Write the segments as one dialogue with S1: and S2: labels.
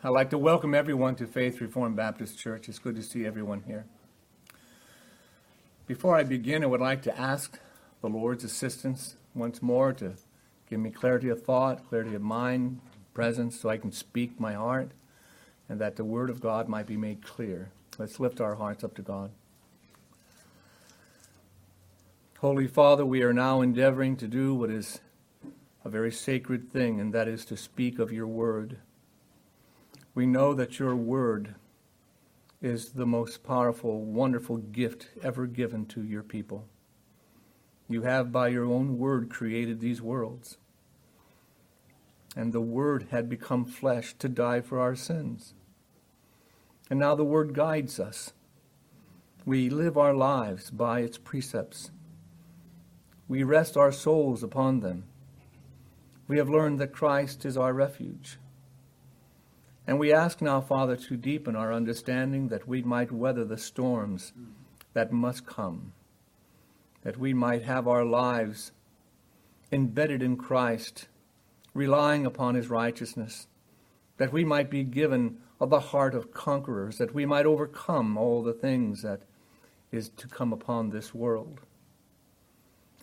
S1: I'd like to welcome everyone to Faith Reformed Baptist Church. It's good to see everyone here. Before I begin, I would like to ask the Lord's assistance once more to give me clarity of thought, clarity of mind, presence, so I can speak my heart, and that the Word of God might be made clear. Let's lift our hearts up to God. Holy Father, we are now endeavoring to do what is a very sacred thing, and that is to speak of your Word. We know that your Word is the most powerful, wonderful gift ever given to your people. You have, by your own Word, created these worlds. And the Word had become flesh to die for our sins. And now the Word guides us. We live our lives by its precepts. We rest our souls upon them. We have learned that Christ is our refuge. And we ask now, Father, to deepen our understanding that we might weather the storms that must come, that we might have our lives embedded in Christ, relying upon his righteousness, that we might be given of the heart of conquerors, that we might overcome all the things that is to come upon this world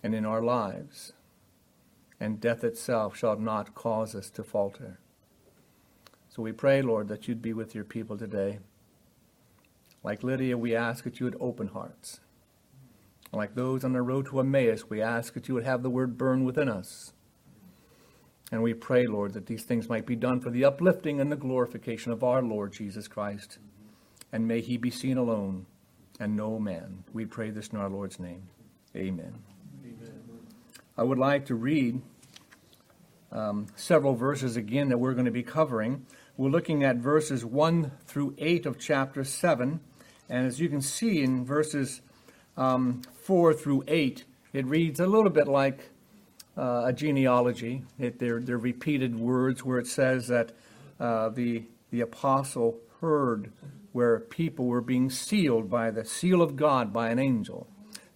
S1: and in our lives, and death itself shall not cause us to falter. So we pray, Lord, that you'd be with your people today. Like Lydia, we ask that you would open hearts. Like those on the road to Emmaus, we ask that you would have the word burn within us. And we pray, Lord, that these things might be done for the uplifting and the glorification of our Lord Jesus Christ. And may he be seen alone and no man. We pray this in our Lord's name. Amen. I would like to read um, several verses again that we're going to be covering. We're looking at verses 1 through 8 of chapter 7. And as you can see in verses um, 4 through 8, it reads a little bit like uh, a genealogy. It, they're, they're repeated words where it says that uh, the, the apostle heard where people were being sealed by the seal of God by an angel.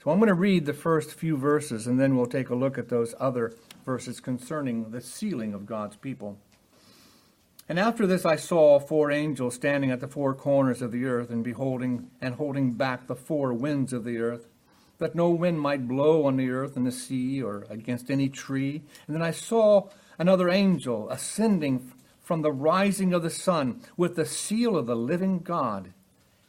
S1: So I'm going to read the first few verses and then we'll take a look at those other verses concerning the sealing of God's people. And after this I saw four angels standing at the four corners of the earth and beholding and holding back the four winds of the earth that no wind might blow on the earth and the sea or against any tree. And then I saw another angel ascending from the rising of the sun with the seal of the living God.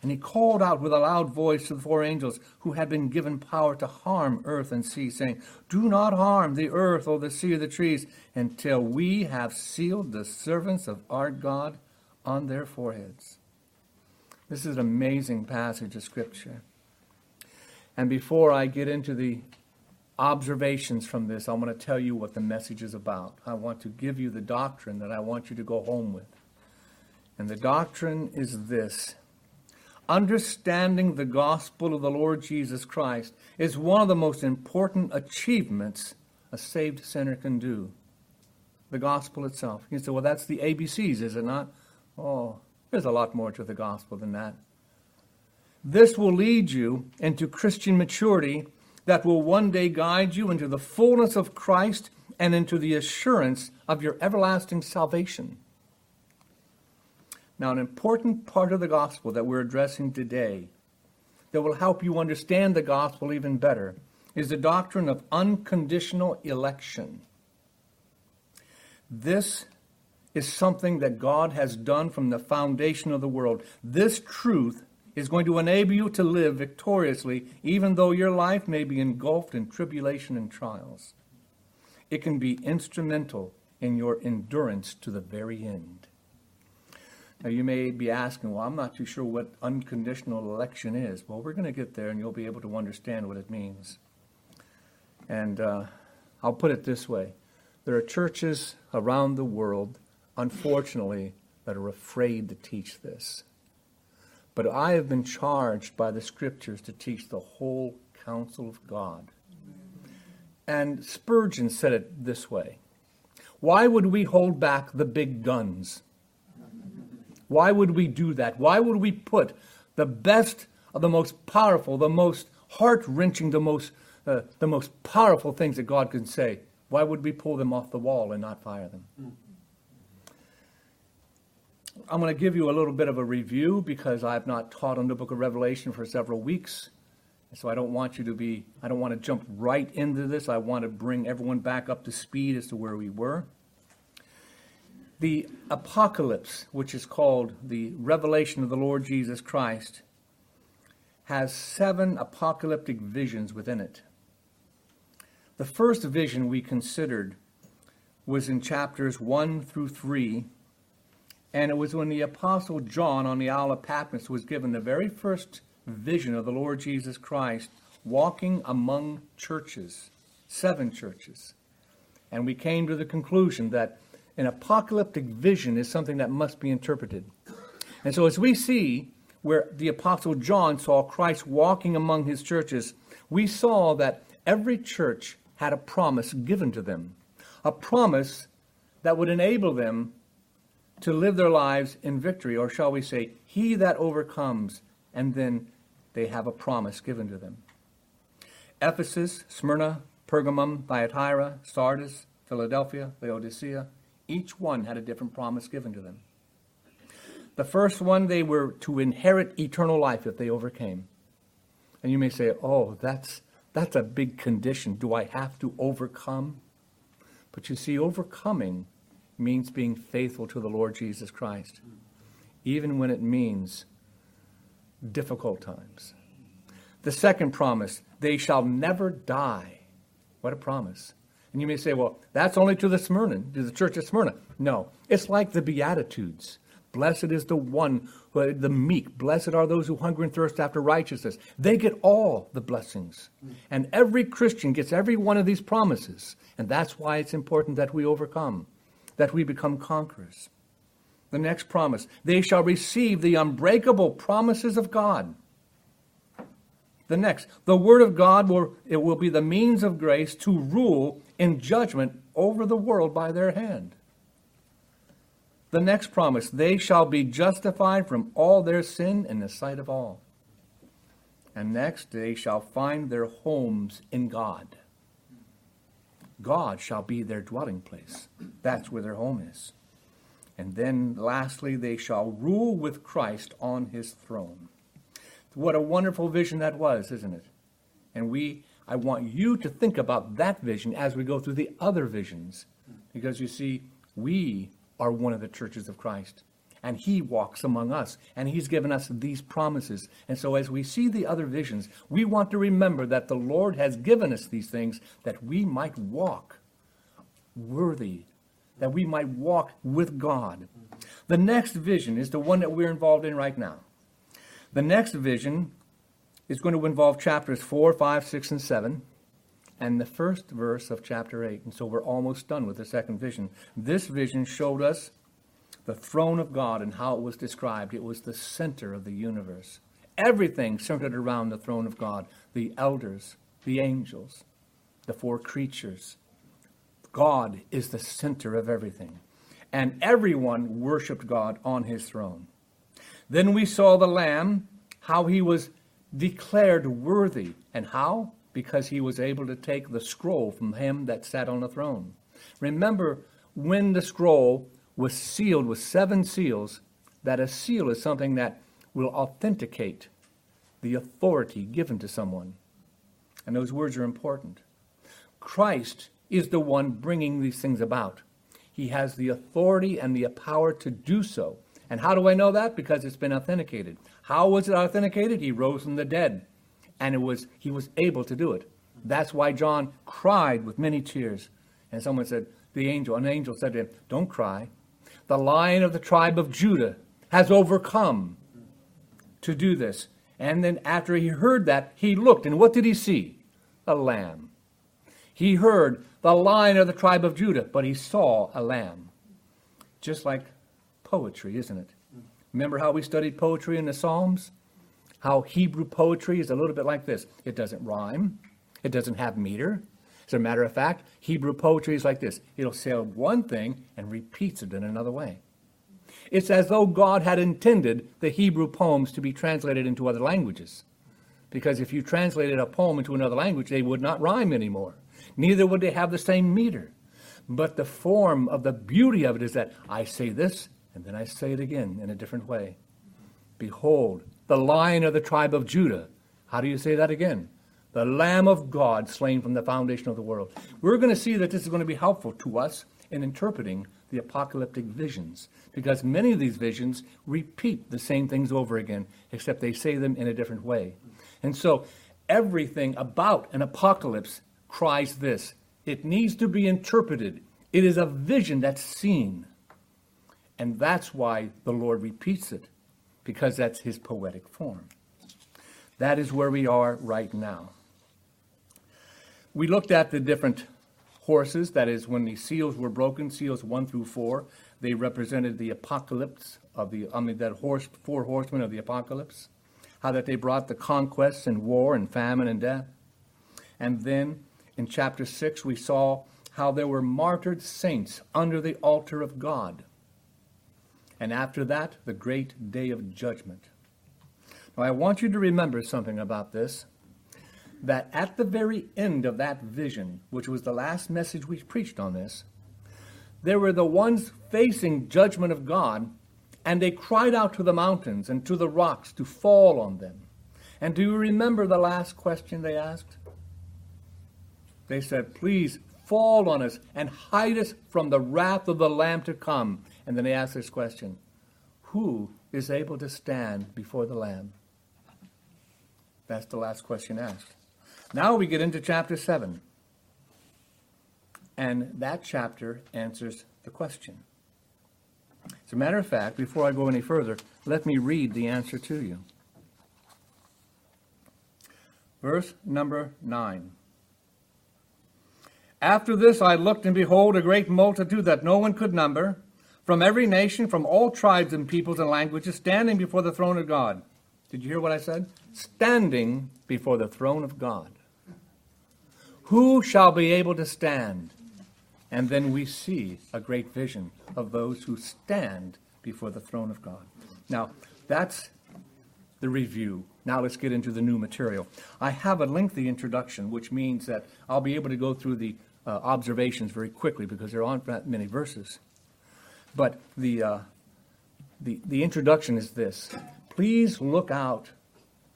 S1: And he called out with a loud voice to the four angels who had been given power to harm earth and sea, saying, Do not harm the earth or the sea or the trees until we have sealed the servants of our God on their foreheads. This is an amazing passage of Scripture. And before I get into the observations from this, I want to tell you what the message is about. I want to give you the doctrine that I want you to go home with. And the doctrine is this understanding the gospel of the Lord Jesus Christ is one of the most important achievements a saved sinner can do. The gospel itself. You say, well, that's the ABCs, is it not? Oh, there's a lot more to the gospel than that. This will lead you into Christian maturity that will one day guide you into the fullness of Christ and into the assurance of your everlasting salvation. Now, an important part of the gospel that we're addressing today that will help you understand the gospel even better is the doctrine of unconditional election. This is something that God has done from the foundation of the world. This truth is going to enable you to live victoriously, even though your life may be engulfed in tribulation and trials. It can be instrumental in your endurance to the very end. Now, you may be asking, well, I'm not too sure what unconditional election is. Well, we're going to get there and you'll be able to understand what it means. And uh, I'll put it this way there are churches around the world, unfortunately, that are afraid to teach this. But I have been charged by the scriptures to teach the whole counsel of God. And Spurgeon said it this way Why would we hold back the big guns? Why would we do that? Why would we put the best of the most powerful, the most heart wrenching, the most, uh, the most powerful things that God can say? Why would we pull them off the wall and not fire them? I'm going to give you a little bit of a review because I've not taught on the book of Revelation for several weeks. So I don't want you to be, I don't want to jump right into this. I want to bring everyone back up to speed as to where we were. The apocalypse, which is called the revelation of the Lord Jesus Christ, has seven apocalyptic visions within it. The first vision we considered was in chapters 1 through 3, and it was when the Apostle John on the Isle of Patmos was given the very first vision of the Lord Jesus Christ walking among churches, seven churches. And we came to the conclusion that an apocalyptic vision is something that must be interpreted. And so, as we see where the Apostle John saw Christ walking among his churches, we saw that every church had a promise given to them, a promise that would enable them to live their lives in victory, or shall we say, he that overcomes, and then they have a promise given to them. Ephesus, Smyrna, Pergamum, Thyatira, Sardis, Philadelphia, Laodicea, each one had a different promise given to them. The first one, they were to inherit eternal life if they overcame. And you may say, oh, that's, that's a big condition. Do I have to overcome? But you see, overcoming means being faithful to the Lord Jesus Christ, even when it means difficult times. The second promise, they shall never die. What a promise. And you may say, well, that's only to the Smyrna, to the church of Smyrna. No, it's like the Beatitudes. Blessed is the one, who, the meek. Blessed are those who hunger and thirst after righteousness. They get all the blessings. And every Christian gets every one of these promises. And that's why it's important that we overcome, that we become conquerors. The next promise they shall receive the unbreakable promises of God. The next, the word of God will it will be the means of grace to rule in judgment over the world by their hand. The next promise, they shall be justified from all their sin in the sight of all. And next, they shall find their homes in God. God shall be their dwelling place. That's where their home is. And then, lastly, they shall rule with Christ on his throne. What a wonderful vision that was, isn't it? And we, I want you to think about that vision as we go through the other visions. Because you see, we are one of the churches of Christ. And he walks among us. And he's given us these promises. And so as we see the other visions, we want to remember that the Lord has given us these things that we might walk worthy, that we might walk with God. The next vision is the one that we're involved in right now. The next vision is going to involve chapters 4, 5, 6, and 7, and the first verse of chapter 8. And so we're almost done with the second vision. This vision showed us the throne of God and how it was described. It was the center of the universe. Everything centered around the throne of God the elders, the angels, the four creatures. God is the center of everything. And everyone worshiped God on his throne. Then we saw the Lamb, how he was declared worthy. And how? Because he was able to take the scroll from him that sat on the throne. Remember, when the scroll was sealed with seven seals, that a seal is something that will authenticate the authority given to someone. And those words are important. Christ is the one bringing these things about. He has the authority and the power to do so. And how do I know that? Because it's been authenticated. How was it authenticated? He rose from the dead. And it was he was able to do it. That's why John cried with many tears. And someone said, the angel, an angel said to him, Don't cry. The lion of the tribe of Judah has overcome to do this. And then after he heard that, he looked, and what did he see? A lamb. He heard the lion of the tribe of Judah, but he saw a lamb. Just like poetry, isn't it? Remember how we studied poetry in the Psalms? How Hebrew poetry is a little bit like this it doesn't rhyme, it doesn't have meter. As a matter of fact, Hebrew poetry is like this it'll say one thing and repeats it in another way. It's as though God had intended the Hebrew poems to be translated into other languages. Because if you translated a poem into another language, they would not rhyme anymore. Neither would they have the same meter. But the form of the beauty of it is that I say this And then I say it again in a different way. Behold, the lion of the tribe of Judah. How do you say that again? The Lamb of God slain from the foundation of the world. We're going to see that this is going to be helpful to us in interpreting the apocalyptic visions because many of these visions repeat the same things over again, except they say them in a different way. And so everything about an apocalypse cries this it needs to be interpreted. It is a vision that's seen. And that's why the Lord repeats it, because that's his poetic form. That is where we are right now. We looked at the different horses, that is, when the seals were broken, seals one through four, they represented the apocalypse of the, I mean, that horse, four horsemen of the apocalypse, how that they brought the conquests and war and famine and death. And then in chapter 6, we saw how there were martyred saints under the altar of God. And after that, the great day of judgment. Now, I want you to remember something about this that at the very end of that vision, which was the last message we preached on this, there were the ones facing judgment of God, and they cried out to the mountains and to the rocks to fall on them. And do you remember the last question they asked? They said, Please fall on us and hide us from the wrath of the Lamb to come. And then they asked this question Who is able to stand before the Lamb? That's the last question asked. Now we get into chapter 7. And that chapter answers the question. As a matter of fact, before I go any further, let me read the answer to you. Verse number 9. After this I looked, and behold, a great multitude that no one could number, from every nation, from all tribes and peoples and languages, standing before the throne of God. Did you hear what I said? Standing before the throne of God. Who shall be able to stand? And then we see a great vision of those who stand before the throne of God. Now, that's the review. Now let's get into the new material. I have a lengthy introduction, which means that I'll be able to go through the uh, observations very quickly because there aren't that many verses. But the, uh, the, the introduction is this Please look out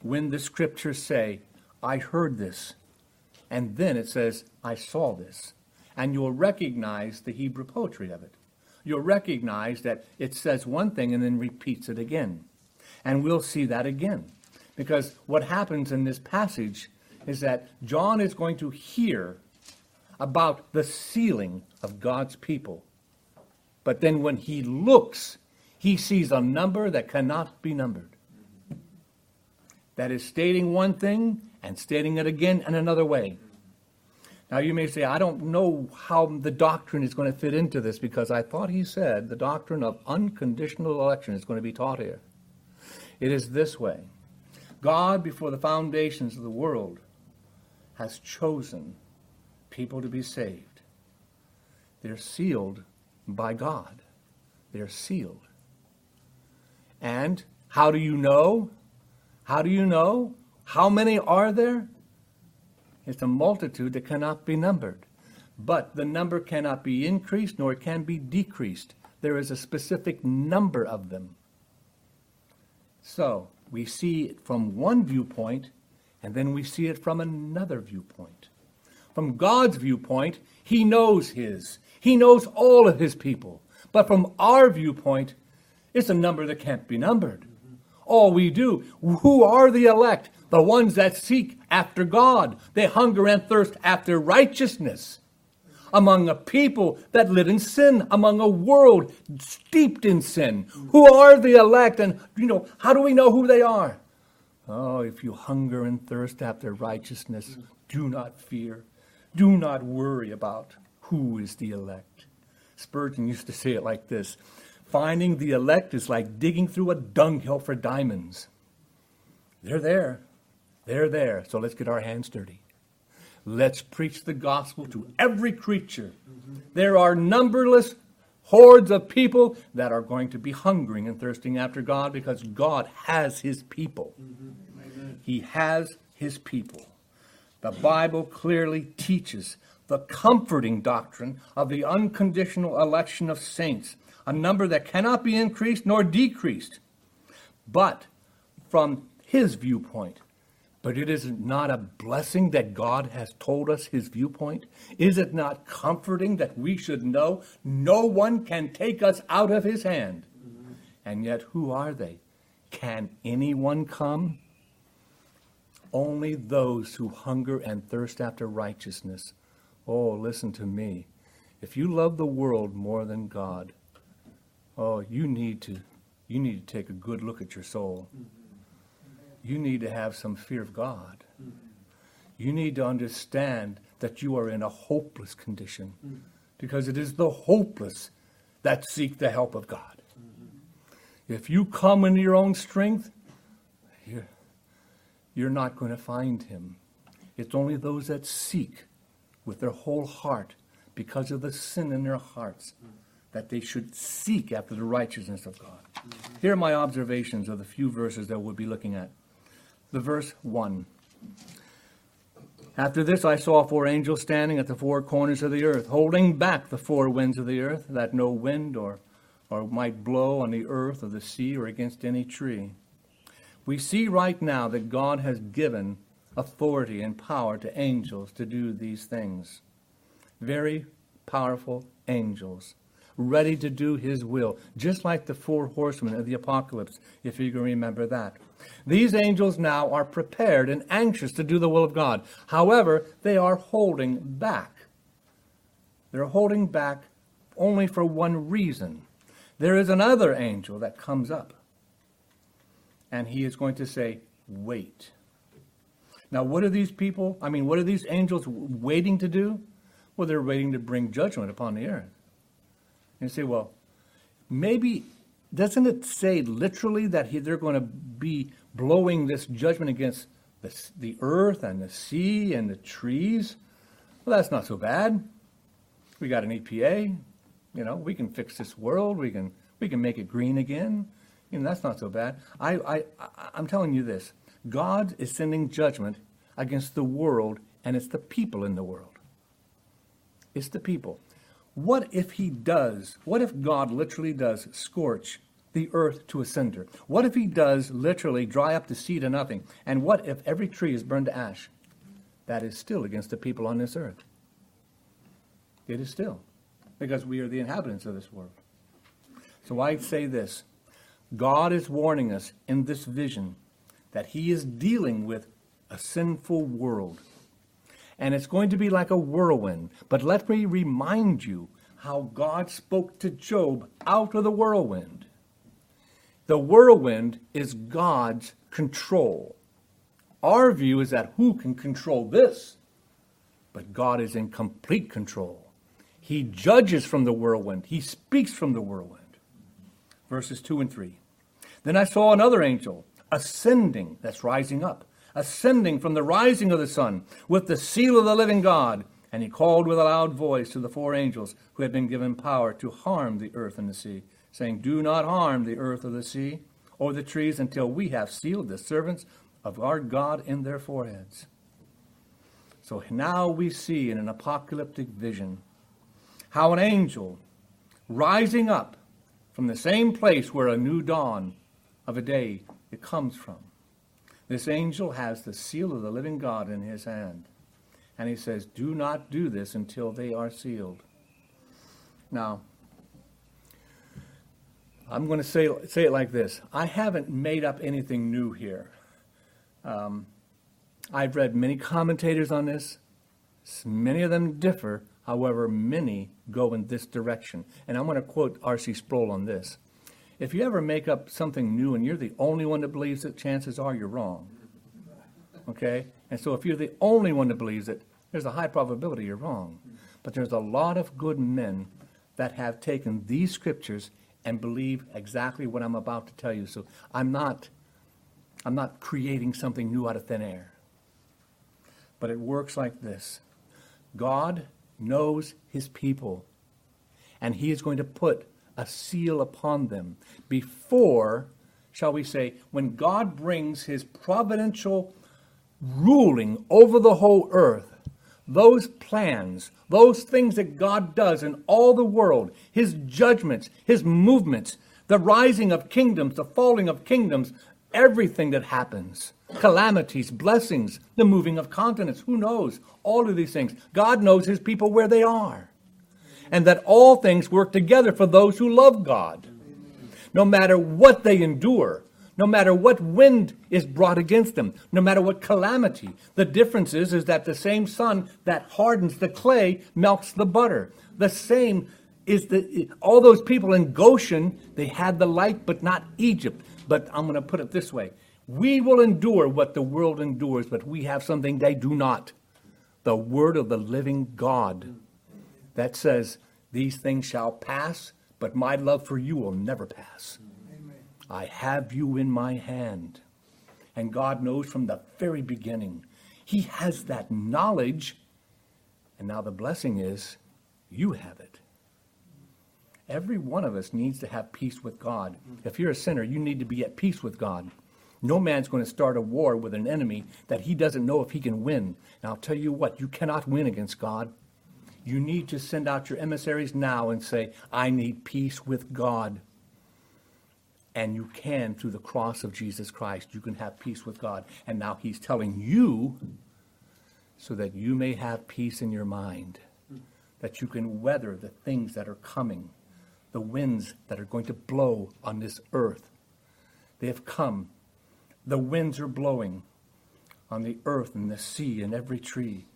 S1: when the scriptures say, I heard this. And then it says, I saw this. And you'll recognize the Hebrew poetry of it. You'll recognize that it says one thing and then repeats it again. And we'll see that again. Because what happens in this passage is that John is going to hear about the sealing of God's people. But then when he looks, he sees a number that cannot be numbered. That is stating one thing and stating it again in another way. Now, you may say, I don't know how the doctrine is going to fit into this because I thought he said the doctrine of unconditional election is going to be taught here. It is this way God, before the foundations of the world, has chosen people to be saved. They're sealed by God. They're sealed. And how do you know? How do you know? How many are there? It's a multitude that cannot be numbered. But the number cannot be increased nor can be decreased. There is a specific number of them. So we see it from one viewpoint, and then we see it from another viewpoint. From God's viewpoint, He knows His. He knows all of His people. But from our viewpoint, it's a number that can't be numbered. All we do, who are the elect? The ones that seek after God. They hunger and thirst after righteousness. Among a people that live in sin, among a world steeped in sin. Who are the elect? And, you know, how do we know who they are? Oh, if you hunger and thirst after righteousness, do not fear. Do not worry about who is the elect. Spurgeon used to say it like this Finding the elect is like digging through a dunghill for diamonds. They're there. They're there. So let's get our hands dirty. Let's preach the gospel to every creature. There are numberless hordes of people that are going to be hungering and thirsting after God because God has his people. He has his people. The Bible clearly teaches the comforting doctrine of the unconditional election of saints a number that cannot be increased nor decreased. But from his viewpoint, but it is not a blessing that God has told us his viewpoint? Is it not comforting that we should know no one can take us out of his hand? And yet, who are they? Can anyone come? Only those who hunger and thirst after righteousness. Oh, listen to me. If you love the world more than God, oh, you need to you need to take a good look at your soul. Mm-hmm you need to have some fear of God. Mm-hmm. You need to understand that you are in a hopeless condition mm-hmm. because it is the hopeless that seek the help of God. If you come in your own strength, you're, you're not going to find him. It's only those that seek with their whole heart because of the sin in their hearts that they should seek after the righteousness of God. Mm-hmm. Here are my observations of the few verses that we'll be looking at the verse 1. After this, I saw four angels standing at the four corners of the earth, holding back the four winds of the earth, that no wind or, or might blow on the earth or the sea or against any tree. We see right now that God has given authority and power to angels to do these things. Very powerful angels, ready to do his will, just like the four horsemen of the apocalypse, if you can remember that. These angels now are prepared and anxious to do the will of God. However, they are holding back. They're holding back only for one reason. There is another angel that comes up, and he is going to say, Wait. Now, what are these people? I mean, what are these angels waiting to do? Well, they're waiting to bring judgment upon the earth. And you say, well, maybe doesn't it say literally that he, they're going to be blowing this judgment against the, the earth and the sea and the trees? Well, that's not so bad. We got an EPA. You know, we can fix this world. We can we can make it green again. You know, that's not so bad. I, I, I'm telling you this. God is sending judgment against the world, and it's the people in the world. It's the people. What if he does, what if God literally does scorch the earth to a cinder? What if he does literally dry up the sea to nothing? And what if every tree is burned to ash? That is still against the people on this earth. It is still, because we are the inhabitants of this world. So I say this God is warning us in this vision that he is dealing with a sinful world and it's going to be like a whirlwind. But let me remind you how God spoke to Job out of the whirlwind. The whirlwind is God's control. Our view is that who can control this? But God is in complete control. He judges from the whirlwind, He speaks from the whirlwind. Verses 2 and 3. Then I saw another angel ascending, that's rising up ascending from the rising of the sun with the seal of the living God. And he called with a loud voice to the four angels who had been given power to harm the earth and the sea, saying, Do not harm the earth or the sea or the trees until we have sealed the servants of our God in their foreheads. So now we see in an apocalyptic vision how an angel rising up from the same place where a new dawn of a day it comes from this angel has the seal of the living God in his hand. And he says, Do not do this until they are sealed. Now, I'm going to say, say it like this I haven't made up anything new here. Um, I've read many commentators on this. Many of them differ. However, many go in this direction. And I'm going to quote R.C. Sproul on this. If you ever make up something new and you're the only one that believes it, chances are you're wrong. Okay? And so if you're the only one that believes it, there's a high probability you're wrong. But there's a lot of good men that have taken these scriptures and believe exactly what I'm about to tell you. So I'm not I'm not creating something new out of thin air. But it works like this. God knows his people. And he is going to put a seal upon them before, shall we say, when God brings his providential ruling over the whole earth, those plans, those things that God does in all the world, his judgments, his movements, the rising of kingdoms, the falling of kingdoms, everything that happens, calamities, blessings, the moving of continents, who knows? All of these things. God knows his people where they are. And that all things work together for those who love God. No matter what they endure, no matter what wind is brought against them, no matter what calamity. The difference is, is that the same sun that hardens the clay melts the butter. The same is the all those people in Goshen, they had the light, but not Egypt. But I'm going to put it this way. We will endure what the world endures, but we have something they do not. The word of the living God that says, These things shall pass, but my love for you will never pass. I have you in my hand. And God knows from the very beginning. He has that knowledge. And now the blessing is you have it. Every one of us needs to have peace with God. If you're a sinner, you need to be at peace with God. No man's going to start a war with an enemy that he doesn't know if he can win. And I'll tell you what, you cannot win against God. You need to send out your emissaries now and say, I need peace with God. And you can through the cross of Jesus Christ. You can have peace with God. And now he's telling you so that you may have peace in your mind, that you can weather the things that are coming, the winds that are going to blow on this earth. They have come. The winds are blowing on the earth and the sea and every tree.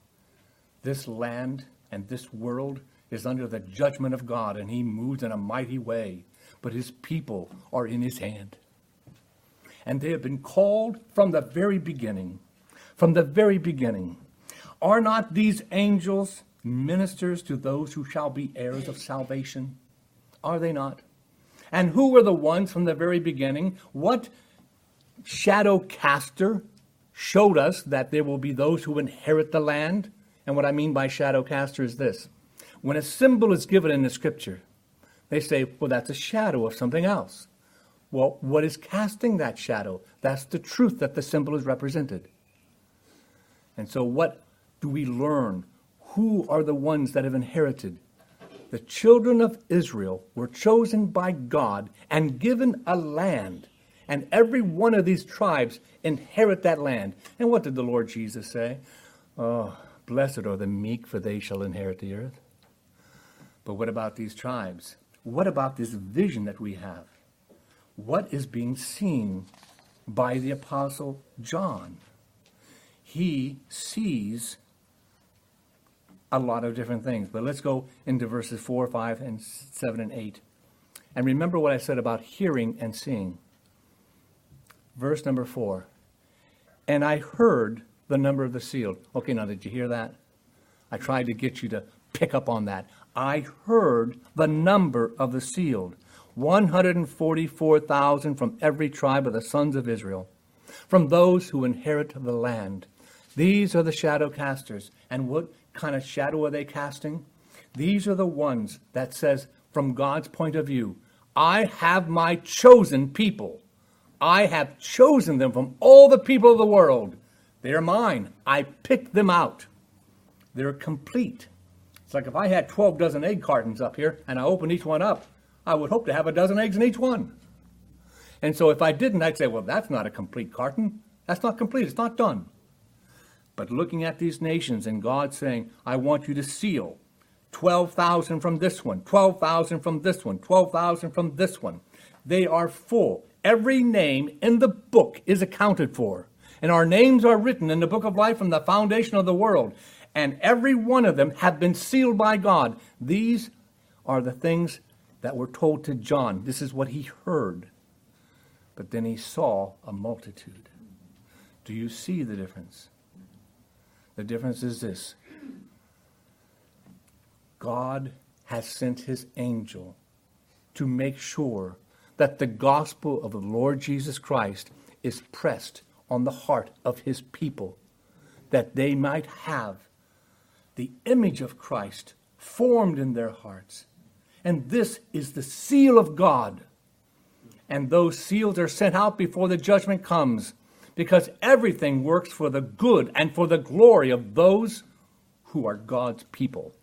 S1: This land and this world is under the judgment of God, and he moves in a mighty way but his people are in his hand. And they have been called from the very beginning. From the very beginning. Are not these angels ministers to those who shall be heirs of salvation? Are they not? And who were the ones from the very beginning? What shadow caster showed us that there will be those who inherit the land? And what I mean by shadow caster is this when a symbol is given in the scripture, they say, well, that's a shadow of something else. Well, what is casting that shadow? That's the truth that the symbol is represented. And so, what do we learn? Who are the ones that have inherited? The children of Israel were chosen by God and given a land. And every one of these tribes inherit that land. And what did the Lord Jesus say? Oh, blessed are the meek, for they shall inherit the earth. But what about these tribes? what about this vision that we have? What is being seen by the Apostle John? He sees a lot of different things. But let's go into verses 4, 5, and 7, and 8. And remember what I said about hearing and seeing. Verse number 4. And I heard the number of the sealed. Okay, now did you hear that? I tried to get you to pick up on that. I heard the number of the sealed 144,000 from every tribe of the sons of Israel, from those who inherit the land. These are the shadow casters. And what kind of shadow are they casting? These are the ones that says, from God's point of view, I have my chosen people. I have chosen them from all the people of the world. They are mine. I picked them out. They're complete. It's like if I had 12 dozen egg cartons up here and I opened each one up, I would hope to have a dozen eggs in each one. And so if I didn't, I'd say, well, that's not a complete carton. That's not complete. It's not done. But looking at these nations and God saying, I want you to seal 12,000 from this one, 12,000 from this one, 12,000 from this one. They are full. Every name in the book is accounted for. And our names are written in the book of life from the foundation of the world and every one of them have been sealed by God. These are the things that were told to John. This is what he heard. But then he saw a multitude. Do you see the difference? The difference is this God has sent his angel to make sure that the gospel of the Lord Jesus Christ is pressed on the heart of his people, that they might have the image of Christ formed in their hearts. And this is the seal of God. And those seals are sent out before the judgment comes, because everything works for the good and for the glory of those who are God's people.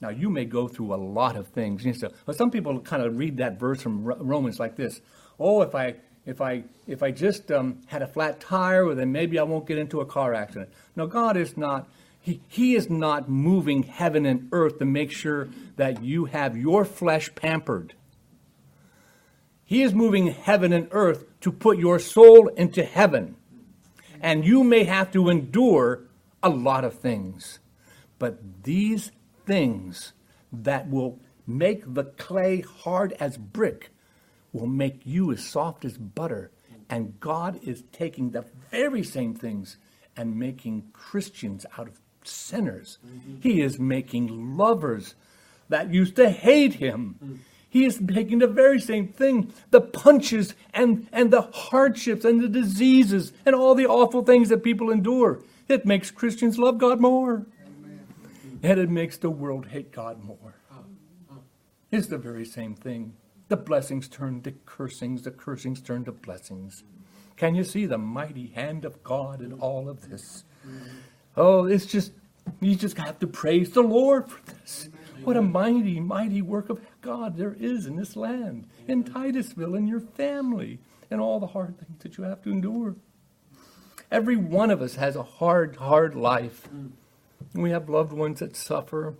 S1: Now, you may go through a lot of things. You know, some people kind of read that verse from Romans like this Oh, if I, if I, if I just um, had a flat tire, well, then maybe I won't get into a car accident. No, God is not. He, he is not moving heaven and earth to make sure that you have your flesh pampered. He is moving heaven and earth to put your soul into heaven. And you may have to endure a lot of things. But these things that will make the clay hard as brick will make you as soft as butter. And God is taking the very same things and making Christians out of sinners. Mm-hmm. He is making lovers that used to hate him. Mm. He is making the very same thing the punches and, and the hardships and the diseases and all the awful things that people endure. It makes Christians love God more. And it makes the world hate God more. It's the very same thing. The blessings turn to cursings, the cursings turn to blessings. Can you see the mighty hand of God in all of this? Oh, it's just, you just have to praise the Lord for this. What a mighty, mighty work of God there is in this land, in Titusville, in your family, and all the hard things that you have to endure. Every one of us has a hard, hard life. We have loved ones that suffer.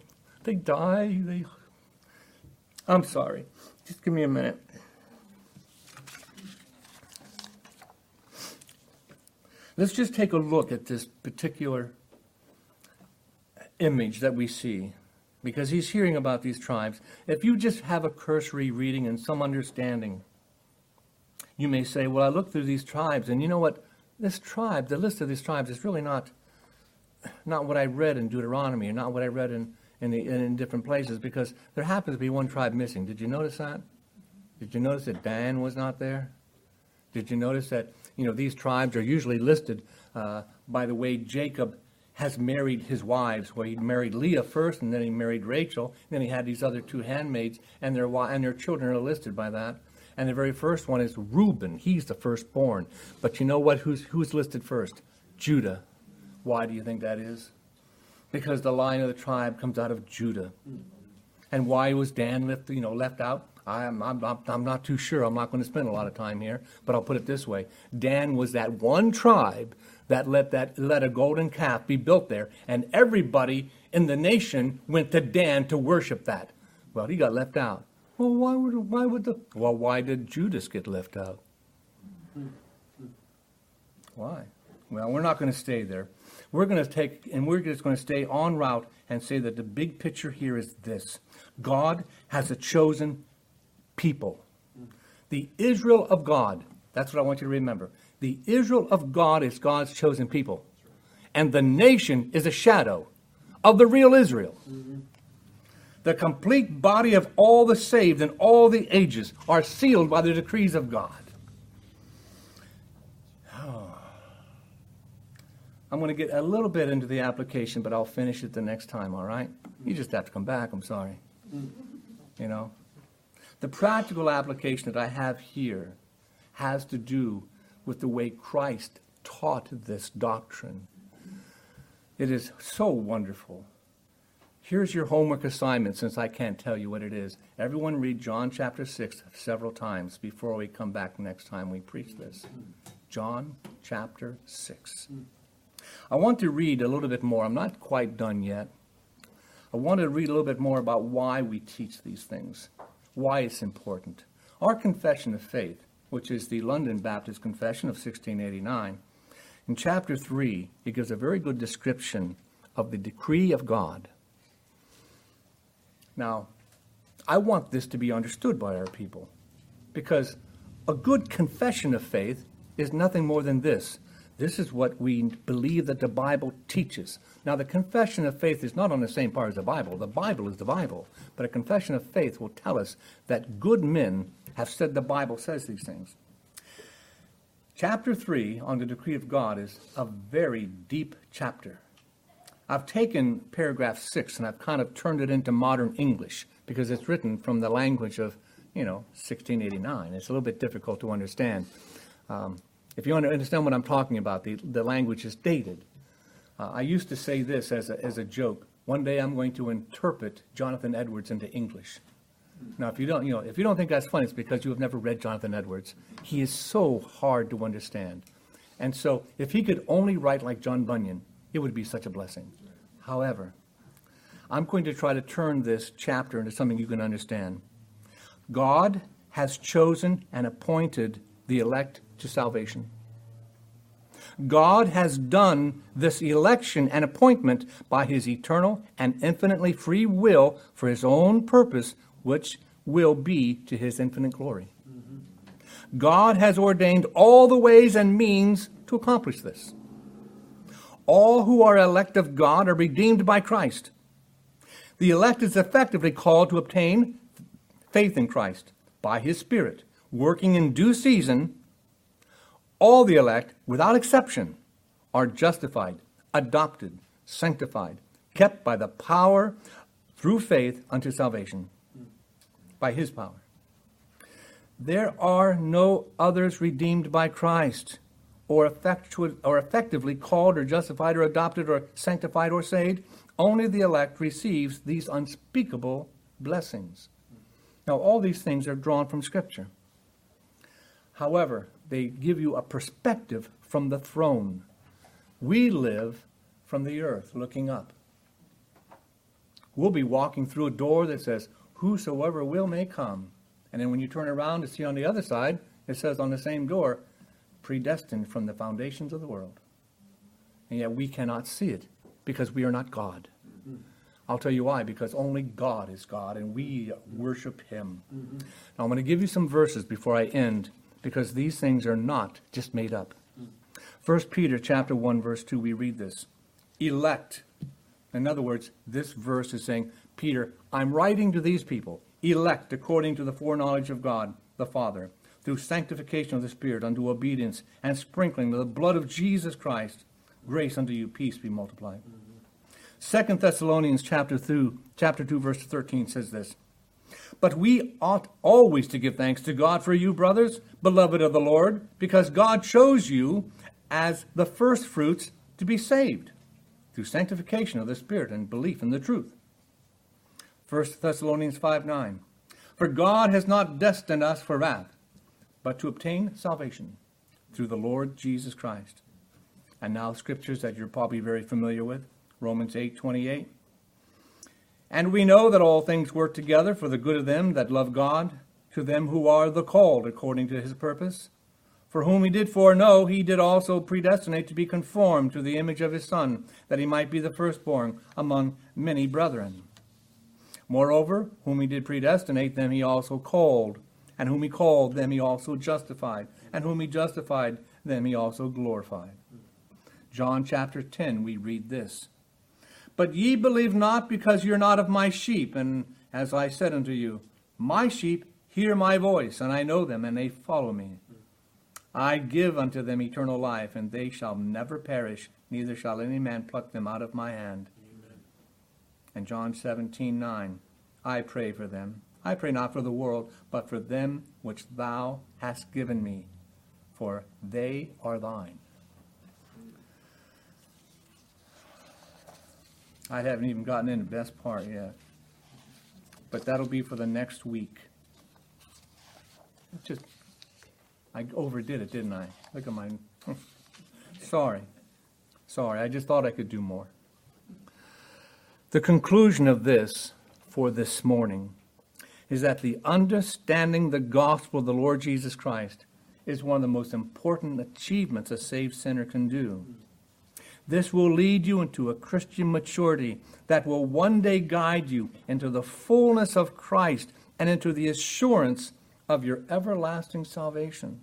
S1: They die. They. I'm sorry. Just give me a minute. Let's just take a look at this particular image that we see because he's hearing about these tribes. If you just have a cursory reading and some understanding, you may say, Well, I looked through these tribes, and you know what? This tribe, the list of these tribes, is really not not what I read in Deuteronomy, or not what I read in, in, the, in different places, because there happens to be one tribe missing. Did you notice that? Did you notice that Dan was not there? Did you notice that you know these tribes are usually listed uh, by the way Jacob has married his wives, where he married Leah first, and then he married Rachel, and then he had these other two handmaids, and their and their children are listed by that. And the very first one is Reuben. He's the firstborn. But you know what? Who's who's listed first? Judah. Why do you think that is? Because the line of the tribe comes out of Judah. And why was Dan left, you know, left out? I'm, I'm, I'm not too sure. I'm not going to spend a lot of time here, but I'll put it this way. Dan was that one tribe that let, that let a golden calf be built there, and everybody in the nation went to Dan to worship that. Well, he got left out. Well, why would, why would the, well, why did Judas get left out? Why? Well, we're not going to stay there. We're going to take, and we're just going to stay on route and say that the big picture here is this God has a chosen people. The Israel of God, that's what I want you to remember. The Israel of God is God's chosen people. And the nation is a shadow of the real Israel. The complete body of all the saved in all the ages are sealed by the decrees of God. I'm going to get a little bit into the application, but I'll finish it the next time, all right? You just have to come back, I'm sorry. Mm-hmm. You know? The practical application that I have here has to do with the way Christ taught this doctrine. It is so wonderful. Here's your homework assignment since I can't tell you what it is. Everyone read John chapter 6 several times before we come back next time we preach this. John chapter 6. Mm-hmm. I want to read a little bit more. I'm not quite done yet. I want to read a little bit more about why we teach these things, why it's important. Our confession of faith, which is the London Baptist Confession of 1689, in chapter 3, it gives a very good description of the decree of God. Now, I want this to be understood by our people because a good confession of faith is nothing more than this this is what we believe that the Bible teaches. Now, the confession of faith is not on the same par as the Bible. The Bible is the Bible. But a confession of faith will tell us that good men have said the Bible says these things. Chapter 3 on the decree of God is a very deep chapter. I've taken paragraph 6 and I've kind of turned it into modern English because it's written from the language of, you know, 1689. It's a little bit difficult to understand. Um, if you want to understand what I'm talking about, the, the language is dated. Uh, I used to say this as a, as a joke. One day I'm going to interpret Jonathan Edwards into English. Now, if you don't, you know, if you don't think that's funny, it's because you have never read Jonathan Edwards. He is so hard to understand. And so, if he could only write like John Bunyan, it would be such a blessing. However, I'm going to try to turn this chapter into something you can understand. God has chosen and appointed the elect to salvation. God has done this election and appointment by his eternal and infinitely free will for his own purpose, which will be to his infinite glory. God has ordained all the ways and means to accomplish this. All who are elect of God are redeemed by Christ. The elect is effectively called to obtain faith in Christ by his Spirit, working in due season all the elect, without exception, are justified, adopted, sanctified, kept by the power through faith unto salvation, by his power. There are no others redeemed by Christ, or, effectu- or effectively called, or justified, or adopted, or sanctified, or saved. Only the elect receives these unspeakable blessings. Now, all these things are drawn from Scripture. However, they give you a perspective from the throne. We live from the earth, looking up. We'll be walking through a door that says, Whosoever will may come. And then when you turn around to see on the other side, it says on the same door, predestined from the foundations of the world. And yet we cannot see it because we are not God. Mm-hmm. I'll tell you why, because only God is God and we worship Him. Mm-hmm. Now I'm going to give you some verses before I end because these things are not just made up. 1 Peter chapter 1 verse 2 we read this. Elect. In other words, this verse is saying, Peter, I'm writing to these people, elect according to the foreknowledge of God the Father, through sanctification of the Spirit unto obedience and sprinkling of the blood of Jesus Christ. Grace unto you, peace be multiplied. Second Thessalonians chapter 2, chapter 2 verse 13 says this. But we ought always to give thanks to God for you, brothers, beloved of the Lord, because God chose you as the firstfruits to be saved through sanctification of the Spirit and belief in the truth. 1 Thessalonians 5 9. For God has not destined us for wrath, but to obtain salvation through the Lord Jesus Christ. And now scriptures that you're probably very familiar with. Romans 8 28. And we know that all things work together for the good of them that love God, to them who are the called according to his purpose. For whom he did foreknow, he did also predestinate to be conformed to the image of his Son, that he might be the firstborn among many brethren. Moreover, whom he did predestinate, them he also called. And whom he called, them he also justified. And whom he justified, them he also glorified. John chapter 10, we read this. But ye believe not because you're not of my sheep. And as I said unto you, my sheep hear my voice, and I know them, and they follow me. I give unto them eternal life, and they shall never perish, neither shall any man pluck them out of my hand. Amen. And John 17, 9, I pray for them. I pray not for the world, but for them which thou hast given me, for they are thine. I haven't even gotten in the best part yet. But that'll be for the next week. Just, I overdid it, didn't I? Look at my, sorry. Sorry, I just thought I could do more. The conclusion of this for this morning is that the understanding the gospel of the Lord Jesus Christ is one of the most important achievements a saved sinner can do. This will lead you into a Christian maturity that will one day guide you into the fullness of Christ and into the assurance of your everlasting salvation.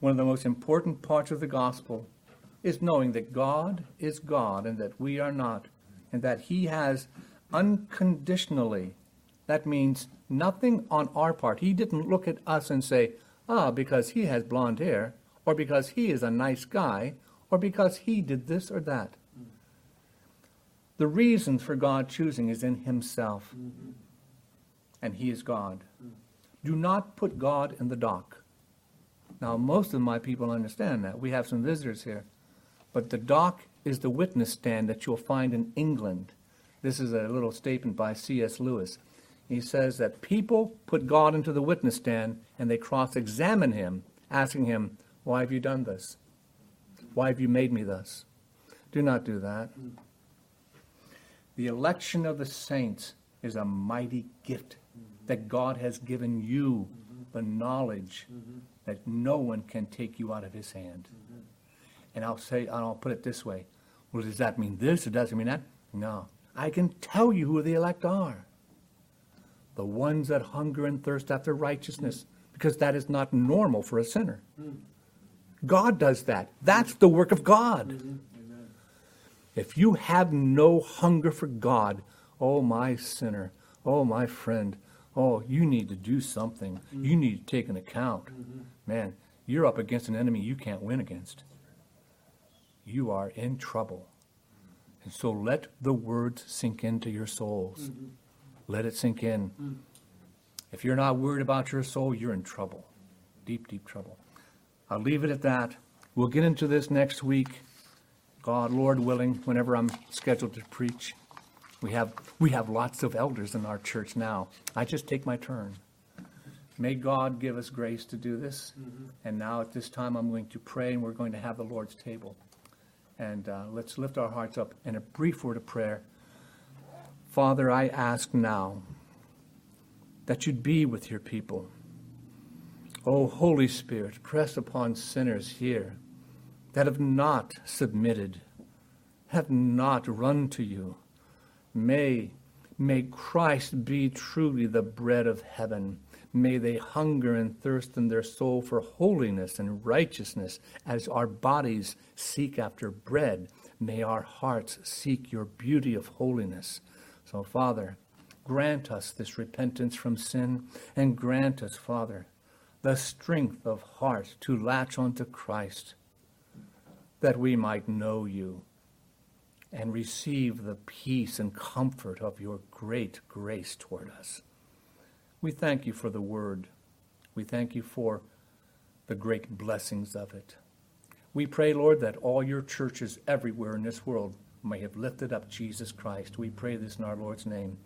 S1: One of the most important parts of the gospel is knowing that God is God and that we are not, and that He has unconditionally, that means nothing on our part. He didn't look at us and say, ah, because he has blonde hair, or because he is a nice guy, or because he did this or that. The reason for God choosing is in himself. And he is God. Do not put God in the dock. Now, most of my people understand that. We have some visitors here. But the dock is the witness stand that you'll find in England. This is a little statement by C.S. Lewis. He says that people put God into the witness stand and they cross examine him, asking him, Why have you done this? Why have you made me thus? Do not do that. The election of the saints is a mighty gift that God has given you the knowledge that no one can take you out of his hand. And I'll say, I'll put it this way. Well, does that mean this or does it mean that? No. I can tell you who the elect are. The ones that hunger and thirst after righteousness, because that is not normal for a sinner. God does that. That's the work of God. If you have no hunger for God, oh, my sinner, oh, my friend, oh, you need to do something. You need to take an account. Man, you're up against an enemy you can't win against. You are in trouble. And so let the words sink into your souls. Mm-hmm. Let it sink in. Mm-hmm. If you're not worried about your soul, you're in trouble. Deep, deep trouble. I'll leave it at that. We'll get into this next week. God, Lord willing, whenever I'm scheduled to preach. We have, we have lots of elders in our church now. I just take my turn. May God give us grace to do this. Mm-hmm. And now at this time, I'm going to pray and we're going to have the Lord's table. And uh, let's lift our hearts up in a brief word of prayer. Father, I ask now that you'd be with your people. Oh, Holy Spirit, press upon sinners here that have not submitted, have not run to you. May, may Christ be truly the bread of heaven May they hunger and thirst in their soul for holiness and righteousness as our bodies seek after bread. May our hearts seek your beauty of holiness. So, Father, grant us this repentance from sin and grant us, Father, the strength of heart to latch onto Christ that we might know you and receive the peace and comfort of your great grace toward us. We thank you for the word. We thank you for the great blessings of it. We pray, Lord, that all your churches everywhere in this world may have lifted up Jesus Christ. We pray this in our Lord's name.